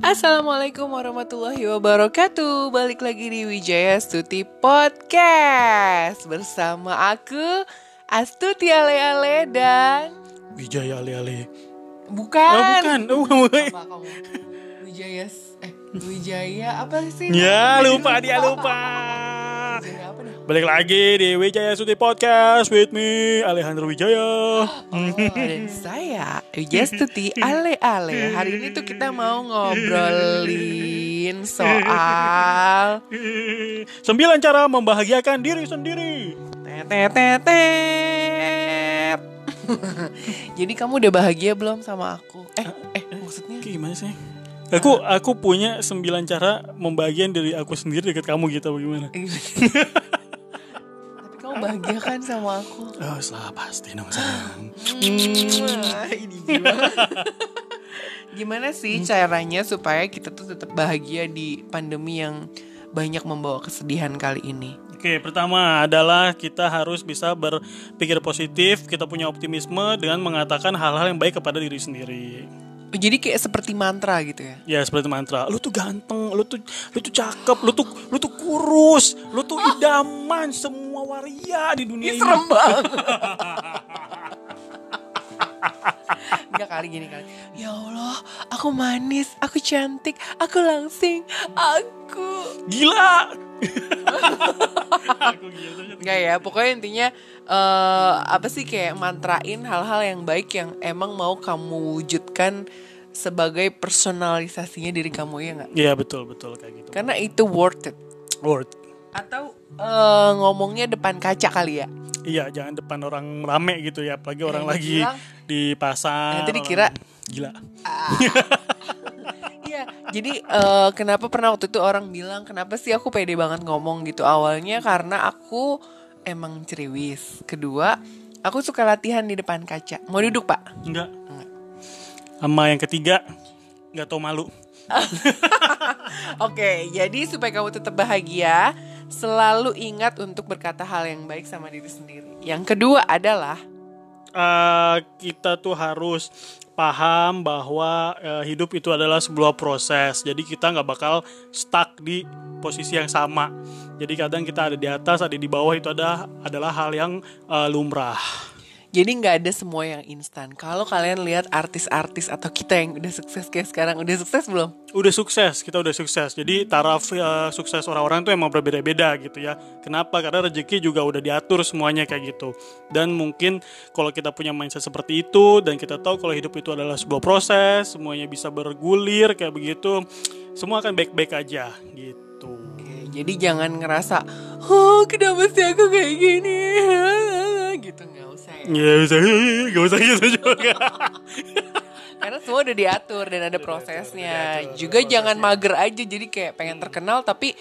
Assalamualaikum warahmatullahi wabarakatuh Balik lagi di Wijaya Stuti Podcast Bersama aku Astuti Ale Ale dan Wijaya Ale Ale. Bukan Oh, bukan. Oh. Apa kamu? Wijaya Eh Wijaya apa sih? Ya, lupa dia lupa. Balik lagi di Wijaya Suti Podcast with me Alejandro Wijaya. Oh, dan saya Wijaya Stuti Ale Ale Hari ini tuh kita mau ngobrolin soal Sembilan cara membahagiakan diri sendiri. Tetetetet. Jadi kamu udah bahagia belum sama aku? Eh, eh maksudnya Gimana sih? Aku aku punya sembilan cara membahagiakan diri aku sendiri dekat kamu gitu bagaimana? Kamu bahagia kan sama aku? Oh, salah pasti dong sayang. Mwah, ini gimana? Gimana sih caranya supaya kita tuh tetap bahagia di pandemi yang banyak membawa kesedihan kali ini? Oke, pertama adalah kita harus bisa berpikir positif, kita punya optimisme dengan mengatakan hal-hal yang baik kepada diri sendiri. Jadi kayak seperti mantra gitu ya? Ya seperti mantra, lu tuh ganteng, lu tuh lu tuh cakep, lu tuh lu tuh kurus, lu tuh idaman semua waria di dunia ini. Serem banget. Enggak kali gini kali. Ya Allah, aku manis, aku cantik, aku langsing, aku. Gila. Aku gila. Enggak ya, pokoknya intinya eh apa sih kayak mantrain hal-hal yang baik yang emang mau kamu wujudkan sebagai personalisasinya diri kamu ya nggak? Iya betul betul kayak gitu. Karena itu worth it. Word. Atau eh, ngomongnya depan kaca kali ya? Iya jangan depan orang rame gitu ya, apalagi orang Yang lagi bilang, di pasar. Nanti dikira orang- gila. Iya, jadi eh, kenapa pernah waktu itu orang bilang kenapa sih aku pede banget ngomong gitu awalnya karena aku emang ceriwis. Kedua, aku suka latihan di depan kaca. Mau duduk pak? Enggak. Sama yang ketiga nggak tau malu. Oke, jadi supaya kamu tetap bahagia, selalu ingat untuk berkata hal yang baik sama diri sendiri. Yang kedua adalah eh kita tuh harus paham bahwa eh, hidup itu adalah sebuah proses. Jadi kita nggak bakal stuck di posisi yang sama. Jadi kadang kita ada di atas, ada di bawah itu ada adalah hal yang eh, lumrah. Jadi nggak ada semua yang instan. Kalau kalian lihat artis-artis atau kita yang udah sukses kayak sekarang, udah sukses belum? Udah sukses, kita udah sukses. Jadi taraf eh, sukses orang-orang tuh emang berbeda-beda gitu ya. Kenapa? Karena rezeki juga udah diatur semuanya kayak gitu. Dan mungkin kalau kita punya mindset seperti itu dan kita tahu kalau hidup itu adalah sebuah proses, semuanya bisa bergulir kayak begitu, semua akan baik-baik aja gitu. Oke, jadi jangan ngerasa, oh kenapa sih aku kayak gini, nggak usah ya. Ya bisa, gak usah gitu juga. Karena semua udah diatur dan ada prosesnya. Juga jangan mager aja, jadi kayak pengen terkenal tapi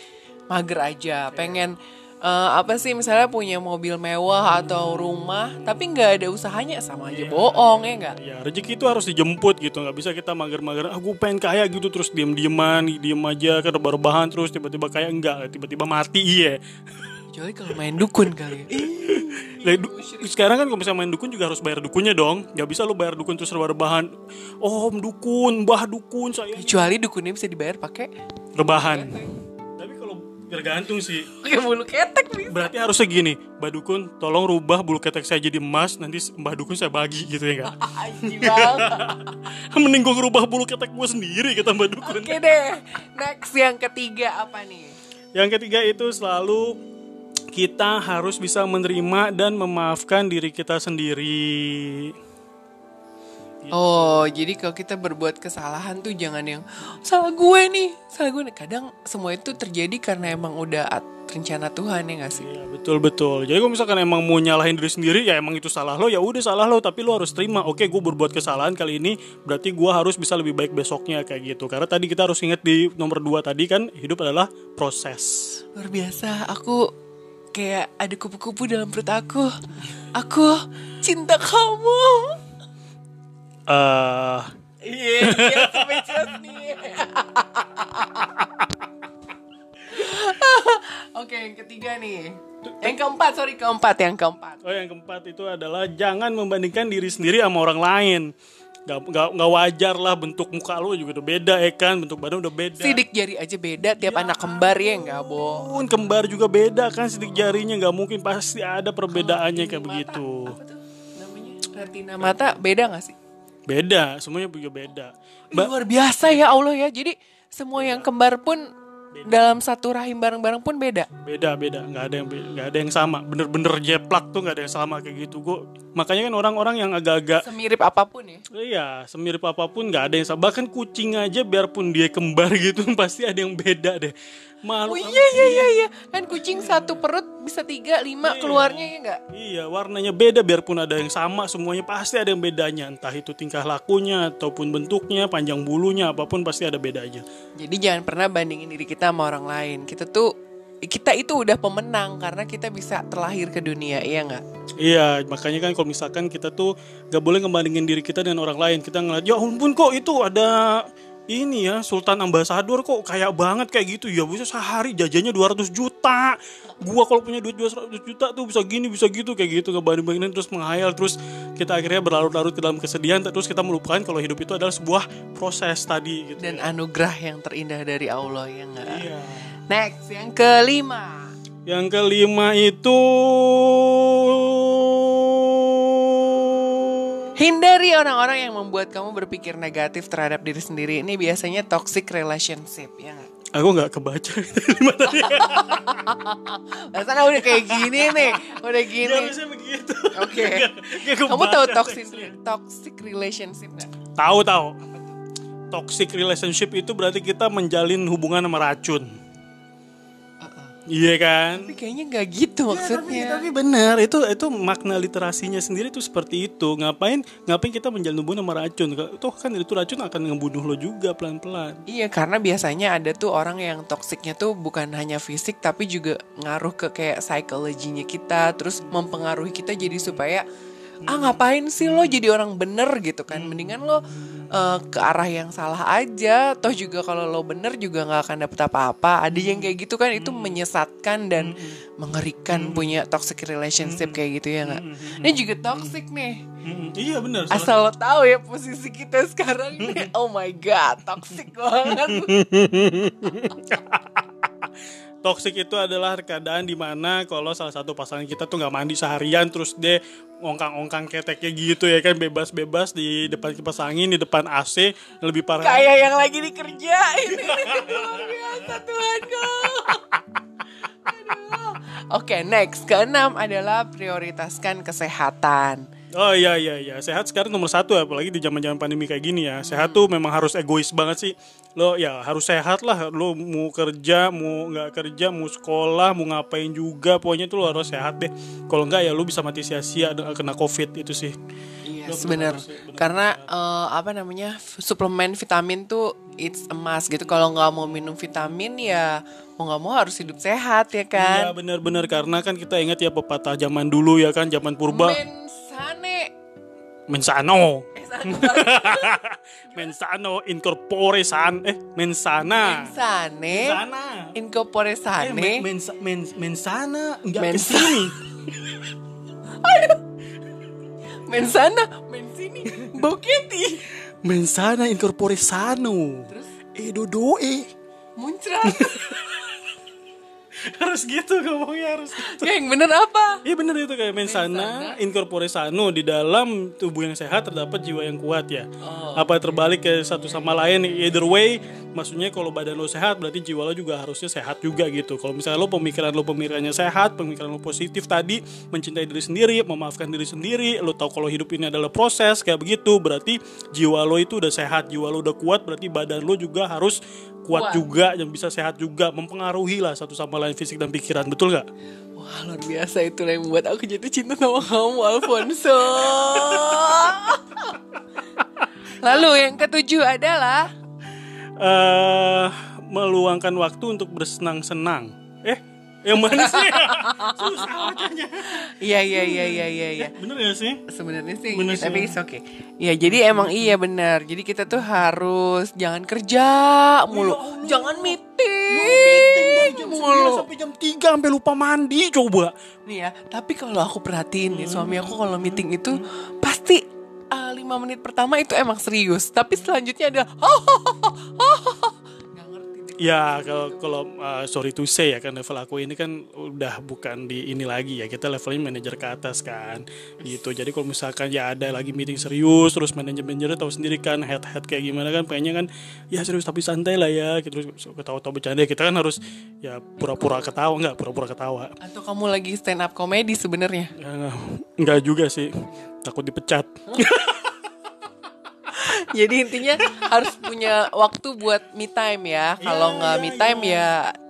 mager aja. Pengen eh, apa sih misalnya punya mobil mewah atau rumah, tapi nggak ada usahanya sama aja bohong ya nggak? ya rezeki itu harus dijemput gitu, nggak bisa kita mager-mager. Ah, gue pengen kaya gitu terus diem-dieman, diem aja kan rebahan terus tiba-tiba kaya enggak, tiba-tiba mati iya. Kecuali kalau main dukun kali ya. Lah, du- sekarang kan kalau misalnya main dukun juga harus bayar dukunnya dong. Gak bisa lo bayar dukun terus rebahan. Om dukun, mbah dukun saya Kecuali dukunnya bisa dibayar pakai rebahan. Tapi kalau tergantung sih. pakai bulu ketek bisa. Berarti harusnya gini, mbah dukun tolong rubah bulu ketek saya jadi emas, nanti mbah dukun saya bagi gitu ya kan. Anjing banget. Mending gue ngerubah bulu ketek gue sendiri kata mbah dukun. Oke deh, next yang ketiga apa nih? Yang ketiga itu selalu kita harus bisa menerima dan memaafkan diri kita sendiri. Oh, jadi kalau kita berbuat kesalahan tuh jangan yang salah gue nih, salah gue nih. Kadang semua itu terjadi karena emang udah rencana Tuhan ya gak sih? Iya betul betul. Jadi kalau misalkan emang mau nyalahin diri sendiri ya emang itu salah lo ya udah salah lo tapi lo harus terima. Oke gue berbuat kesalahan kali ini berarti gue harus bisa lebih baik besoknya kayak gitu. Karena tadi kita harus ingat di nomor dua tadi kan hidup adalah proses. Luar biasa, aku kayak ada kupu-kupu dalam perut aku. Aku cinta kamu. Eh Iya, iya, speechless nih. Oke, yang ketiga nih. Yang keempat, sorry keempat, yang keempat. oh yang keempat itu adalah jangan membandingkan diri sendiri sama orang lain. Nggak nggak wajar lah bentuk muka lu juga udah beda ya kan bentuk badan udah beda Sidik jari aja beda tiap anak kembar ya nggak bo. pun kembar juga beda kan sidik jarinya nggak mungkin pasti ada perbedaannya kayak begitu tuh namanya? Retina mata beda nggak sih? beda semuanya juga beda Ba- Luar biasa ya Allah ya. Jadi semua yang kembar pun dalam satu rahim bareng-bareng pun beda. beda beda nggak ada yang nggak ada yang sama bener-bener jeplak tuh nggak ada yang sama kayak gitu gua makanya kan orang-orang yang agak-agak Semirip apa pun ya. Iya, semirip apa pun nggak ada yang sama. Bahkan kucing aja biarpun dia kembar gitu pasti ada yang beda deh. Malu. Oh iya iya iya iya. Kan kucing satu perut bisa tiga lima keluarnya ya enggak? Iya, warnanya beda biarpun ada yang sama semuanya pasti ada yang bedanya. Entah itu tingkah lakunya ataupun bentuknya, panjang bulunya apa pun pasti ada bedanya. Jadi jangan pernah bandingin diri kita sama orang lain. Kita tuh kita itu udah pemenang karena kita bisa terlahir ke dunia, iya nggak? Iya, makanya kan kalau misalkan kita tuh gak boleh ngebandingin diri kita dengan orang lain. Kita ngeliat, ya ampun kok itu ada ini ya Sultan Ambasador kok kayak banget kayak gitu ya bisa sehari jajannya 200 juta gua kalau punya duit 200 juta tuh bisa gini bisa gitu kayak gitu ngebanding-bandingin terus menghayal terus kita akhirnya berlarut-larut dalam kesedihan terus kita melupakan kalau hidup itu adalah sebuah proses tadi gitu Dan anugerah yang terindah dari Allah ya nggak? iya Next yang kelima. yang kelima itu Hindari orang-orang yang membuat kamu berpikir negatif terhadap diri sendiri. Ini biasanya toxic relationship ya nggak? Aku nggak kebaca gimana dia Rasanya udah kayak gini nih, udah gini. harusnya begitu Oke. Nggak Kamu tahu toxic toxic relationship nggak? Tahu tahu. Toxic relationship itu berarti kita menjalin hubungan sama racun. Iya kan? Tapi kayaknya nggak gitu maksudnya. Tapi benar itu itu makna literasinya sendiri itu seperti itu. Ngapain ngapain kita menjalin hubungan sama racun? Toh kan itu racun akan ngebunuh lo juga pelan-pelan. Iya karena biasanya ada tuh orang yang toksiknya tuh bukan hanya fisik tapi juga ngaruh ke kayak psikologinya kita terus mempengaruhi kita jadi supaya ah ngapain sih lo jadi orang bener gitu kan? Mendingan lo eh, ke arah yang salah aja. Toh juga kalau lo bener juga nggak akan dapet apa-apa. Ada yang kayak gitu kan itu menyesatkan dan mengerikan punya toxic relationship kayak gitu ya nggak? Ini juga toxic nih. Iya benar. salah- Asal lo tahu ya posisi kita sekarang ini, oh my god, toxic banget. Toxic itu adalah keadaan di mana kalau salah satu pasangan kita tuh nggak mandi seharian terus dia ongkang-ongkang keteknya gitu ya kan bebas-bebas di depan kipas angin di depan AC lebih parah Kayak yang lagi dikerjain. Luar biasa Tuhanku. Oke, next. Keenam adalah prioritaskan kesehatan. Oh iya iya iya. Sehat sekarang nomor satu ya, apalagi di zaman zaman pandemi kayak gini ya. Sehat tuh memang harus egois banget sih. Lo ya harus sehat lah. Lo mau kerja mau nggak kerja mau sekolah mau ngapain juga pokoknya tuh lo harus sehat deh. Kalau nggak ya lo bisa mati sia-sia kena covid itu sih. Iya, benar. Karena eh, apa namanya suplemen vitamin tuh it's a must gitu. Kalau nggak mau minum vitamin ya mau nggak mau harus hidup sehat ya Iya kan. benar-benar karena kan kita ingat ya pepatah zaman dulu ya kan zaman purba Mensane. mensano Eh, mensano incorpore san eh mensana Mensane. Mensana. Incorpore Eh, sane. men- mensa- men- mensana enggak Mensa- ke sini Mensana. Mensini. Boketi. mensana incorpore sano eh dodoe Muncrat. harus gitu ngomongnya harus gitu. yang bener apa? Iya bener itu kayak mensana incorpore sano di dalam tubuh yang sehat terdapat jiwa yang kuat ya. Apa terbalik ke satu sama lain either way maksudnya kalau badan lo sehat berarti jiwa lo juga harusnya sehat juga gitu. Kalau misalnya lo pemikiran lo pemikirannya sehat, pemikiran lo positif tadi, mencintai diri sendiri, memaafkan diri sendiri, lo tahu kalau hidup ini adalah proses kayak begitu, berarti jiwa lo itu udah sehat, jiwa lo udah kuat, berarti badan lo juga harus kuat Kuat. juga dan bisa sehat juga, mempengaruhi lah satu sama lain fisik dan pikiran, betul nggak? Wah luar biasa itulah yang membuat aku jatuh cinta sama kamu Alfonso. Lalu yang ketujuh adalah eh meluangkan waktu untuk bersenang-senang. Eh, yang mana sih? Susah bacanya. Iya iya iya iya iya iya. Bener gak sih? Sebenarnya sih, Bener sih. tapi it's okay. Ya jadi emang iya benar. Jadi kita tuh harus jangan kerja mulu, jangan meeting, dari jam 9 mulu. sampai jam 3 sampai lupa mandi coba. Nih ya, tapi kalau aku perhatiin nih suami aku kalau meeting itu pasti uh, lima menit pertama itu emang serius, tapi selanjutnya deh. Ya kalau kalau uh, sorry to say ya kan level aku ini kan udah bukan di ini lagi ya. Kita levelnya manajer ke atas kan gitu. Jadi kalau misalkan ya ada lagi meeting serius terus manajer manajernya tahu sendiri kan head head kayak gimana kan pengennya kan ya serius tapi santai lah ya gitu. Terus ketawa-tawa bercanda kita kan harus ya pura-pura ketawa nggak pura-pura ketawa. Atau kamu lagi stand up komedi sebenarnya? ya, nggak juga sih takut dipecat Jadi intinya harus punya waktu buat me time ya. Kalau Iya, nggak iya, me time ya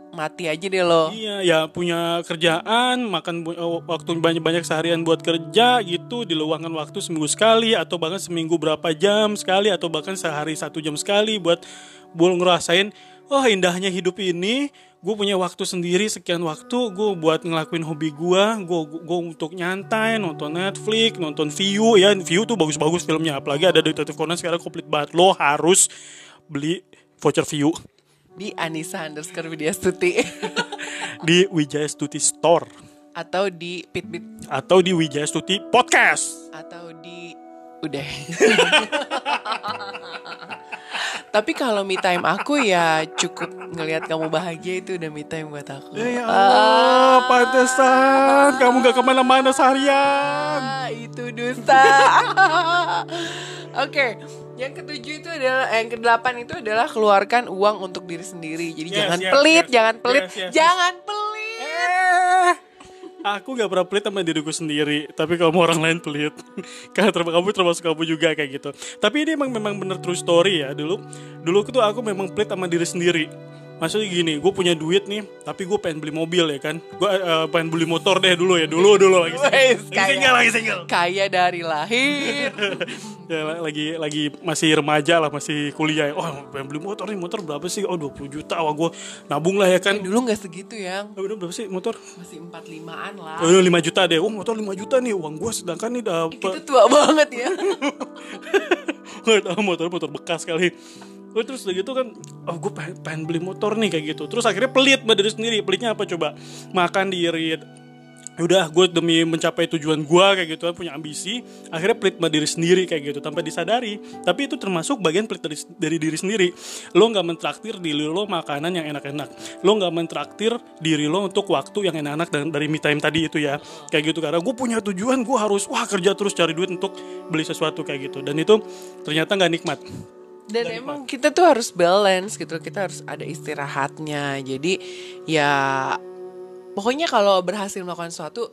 mati aja deh lo. Iya, ya punya kerjaan, makan bu- eh, waktu banyak-banyak seharian buat kerja gitu, diluangkan waktu seminggu sekali atau bahkan seminggu berapa jam sekali atau bahkan sehari satu jam sekali buat buat ngerasain, oh indahnya hidup ini, gue punya waktu sendiri sekian waktu, gue buat ngelakuin hobi gue, gue gue untuk nyantai, nonton Netflix, nonton View ya, View tuh bagus-bagus filmnya, apalagi ada Detektif Conan sekarang komplit banget, lo harus beli voucher View Di Anissa underscore Widya Stuti. di Wijaya Stuti Store. atau di Pitbit atau di Wijaya Stuti Podcast. atau di udah. Tapi kalau me time aku ya cukup ngelihat kamu bahagia itu udah me time buat aku. Ya Allah, pantesan kamu gak ke mana-mana seharian. Ah, itu dusta. Oke, yang ketujuh itu adalah eh, yang kedelapan itu adalah keluarkan uang untuk diri sendiri. Jadi Yes, jangan yes, pelit, yes. jangan pelit, Yes, yes, yes. jangan pelit. Eh, aku gak pernah pelit sama diriku sendiri, tapi kamu orang lain pelit. Karena term- kamu termasuk kamu juga kayak gitu. Tapi ini emang memang bener true story ya. Dulu, dulu tuh aku memang pelit sama diri sendiri. Maksudnya gini, gue punya duit nih, tapi gue pengen beli mobil ya kan. Gue eh, pengen beli motor deh dulu ya, dulu dulu lagi single, Wes, lagi kaya. single, lagi single. Kaya dari lahir. ya la- lagi lagi masih remaja lah masih kuliah oh pengen beli motor nih motor berapa sih oh 20 juta wah gue nabung lah ya kan Dulu nggak segitu yang oh, udah berapa sih motor masih empat limaan lah. oh, 5 juta deh oh motor 5 juta nih uang gue sedangkan nih dapat tua banget ya. motor motor bekas kali Oh, terus udah gitu kan, oh gue pengen, pengen beli motor nih kayak gitu. Terus akhirnya pelit mbak diri sendiri. Pelitnya apa coba? Makan diri. Udah gue demi mencapai tujuan gue kayak gitu kan punya ambisi. Akhirnya pelit mbak diri sendiri kayak gitu tanpa disadari. Tapi itu termasuk bagian pelit dari, dari diri sendiri. Lo nggak mentraktir diri lo makanan yang enak-enak. Lo nggak mentraktir diri lo untuk waktu yang enak-enak dari me time tadi itu ya. Kayak gitu karena gue punya tujuan gue harus wah kerja terus cari duit untuk beli sesuatu kayak gitu. Dan itu ternyata nggak nikmat. Dan emang kita tuh harus balance gitu. Kita harus ada istirahatnya. Jadi ya pokoknya kalau berhasil melakukan sesuatu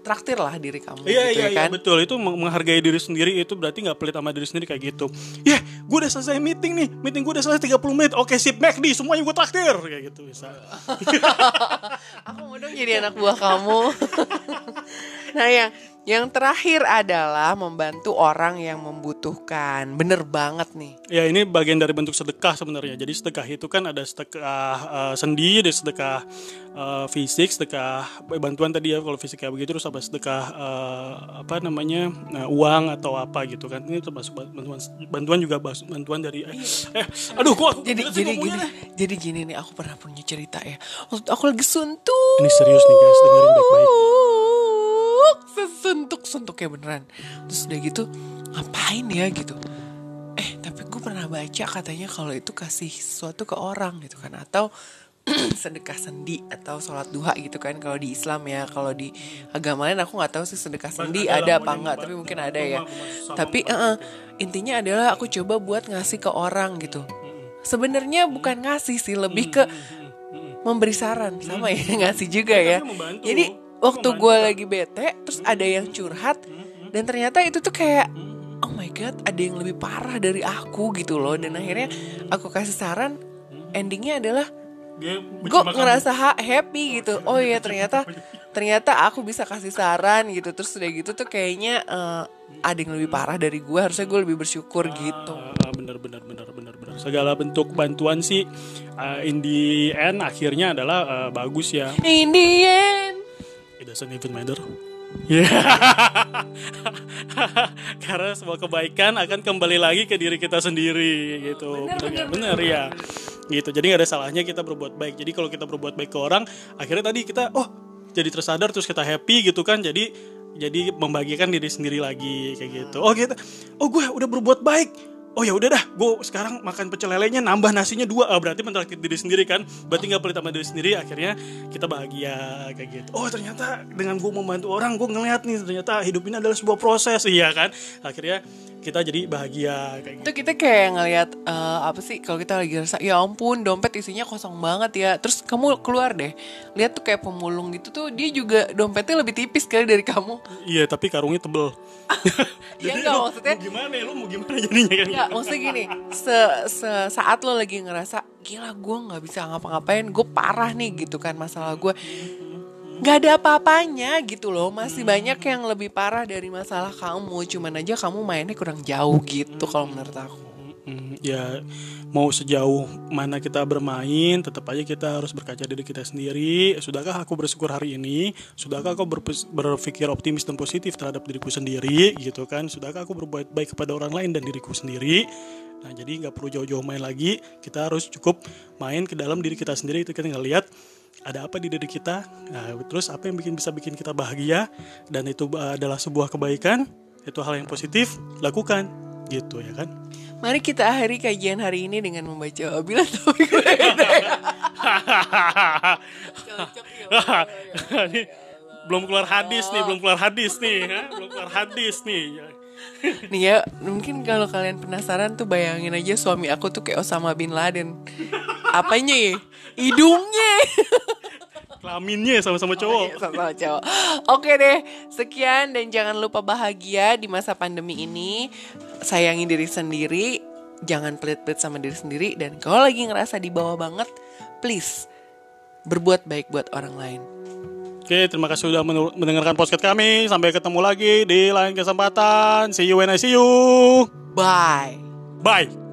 traktir lah diri kamu Iya gitu iya ya iya kan. betul itu meng- menghargai diri sendiri itu berarti nggak pelit sama diri sendiri kayak gitu. Ya, gue udah selesai meeting nih, meeting gue udah selesai 30 menit. Oke sip McD semuanya gue traktir kayak gitu bisa. Aku mau dong jadi anak buah kamu. nah yang yang terakhir adalah membantu orang yang membutuhkan. Bener banget nih. Ya ini bagian dari bentuk sedekah sebenarnya. Jadi sedekah itu kan ada sedekah eh, sendi, ada sedekah eh, fisik, sedekah eh, bantuan tadi ya kalau fisik kayak begitu terus apa sedekah eh, apa namanya nah, uang atau apa gitu kan. Ini termasuk bantuan bantuan juga bantuan dari eh, eh aduh kok aku Jadi jadi gini, jadi gini nih aku pernah punya cerita ya. Waktu aku lagi suntuk. Ini serius nih guys, dengerin baik-baik. Sesuntuk suntuknya beneran. Terus udah gitu ngapain ya? gitu. Eh tapi gue pernah baca katanya kalau itu kasih sesuatu ke orang gitu kan. Atau sedekah sendi atau sholat duha gitu kan kalau di Islam ya. Kalau di agama lain aku nggak tahu sih sedekah sendi ada lah, ada apa enggak membantu. tapi mungkin ada ya. tapi eh, eh, intinya adalah aku coba buat ngasih ke orang gitu. Sebenarnya bukan ngasih sih lebih ke memberi saran. Sama ya ngasih juga ya. tapi membantu. jadi waktu gue Kak. lagi bete terus ada yang curhat dan ternyata itu tuh kayak oh my god ada yang lebih parah dari aku gitu loh. Dan akhirnya aku kasih saran endingnya adalah gue ngerasa ha- happy gitu. Oh iya ternyata ternyata aku bisa kasih saran gitu. Terus udah gitu tuh kayaknya eh, ada yang lebih parah dari gue harusnya gue lebih bersyukur gitu. Ah, bener bener bener bener bener. Segala bentuk bantuan sih uh, in the end akhirnya adalah uh, bagus ya. In the end doesn't even matter Ya. Karena semua kebaikan akan kembali lagi ke diri kita sendiri gitu. Bener, Bener, bener, bener, ya. Gitu. Jadi nggak ada salahnya kita berbuat baik. Jadi kalau kita berbuat baik ke orang, akhirnya tadi kita oh jadi tersadar terus kita happy gitu kan. Jadi jadi membagikan diri sendiri lagi kayak gitu oh gitu oh gue udah berbuat baik oh ya udah dah gue sekarang makan pecel lelenya nambah nasinya dua. Ah, berarti mentraktir diri sendiri kan? Berarti nggak pelit sama diri sendiri akhirnya kita bahagia kayak gitu. Oh ternyata dengan gue membantu orang gue ngeliat nih ternyata hidup ini adalah sebuah proses. Iya kan? Akhirnya kita jadi bahagia kayak gitu itu kita kayak ngelihat eh, apa sih kalau kita lagi rasa ya ampun dompet isinya kosong banget ya. Terus kamu keluar deh lihat tuh kayak pemulung gitu tuh dia juga dompetnya lebih tipis kali dari kamu. Iya tapi karungnya tebel. Ya Jadi enggak maksudnya mau gimana ya lo mau gimana jadinya kan? Enggak, maksudnya gini, se, se- saat lo lagi ngerasa gila gue nggak bisa ngapa-ngapain, gue parah nih gitu kan masalah gue. Nggak ada apa-apanya gitu loh, masih banyak yang lebih parah dari masalah kamu. Cuman aja kamu mainnya kurang jauh gitu kalau menurut aku. Ya mau sejauh mana kita bermain tetap aja kita harus berkaca diri kita sendiri. Sudahkah aku bersyukur hari ini? Sudahkah aku berpikir optimis dan positif terhadap diriku sendiri? Gitu kan? Sudahkah aku berbuat baik kepada orang lain dan diriku sendiri? Nah jadi nggak perlu jauh-jauh main lagi. Kita harus cukup main ke dalam diri kita sendiri. Itu kita ngelihat ada apa di diri kita nah, terus apa yang bikin bisa bikin kita bahagia dan itu uh, adalah sebuah kebaikan itu hal yang positif lakukan gitu ya kan Mari kita akhiri kajian hari ini dengan membaca Bila ya. Ini belum keluar hadis nih, belum keluar hadis nih, ha? belum keluar hadis nih. Nih ya, mungkin kalau kalian penasaran tuh bayangin aja suami aku tuh kayak Osama Bin Laden. Apanya ya? Hidungnya. Kelaminnya sama-sama cowok. Sama cowok. Oke deh, sekian dan jangan lupa bahagia di masa pandemi ini. Sayangi diri sendiri, jangan pelit-pelit sama diri sendiri dan kalau lagi ngerasa di bawah banget, please berbuat baik buat orang lain. Oke, terima kasih sudah mendengarkan podcast kami. Sampai ketemu lagi di lain kesempatan. See you when I see you. Bye. Bye.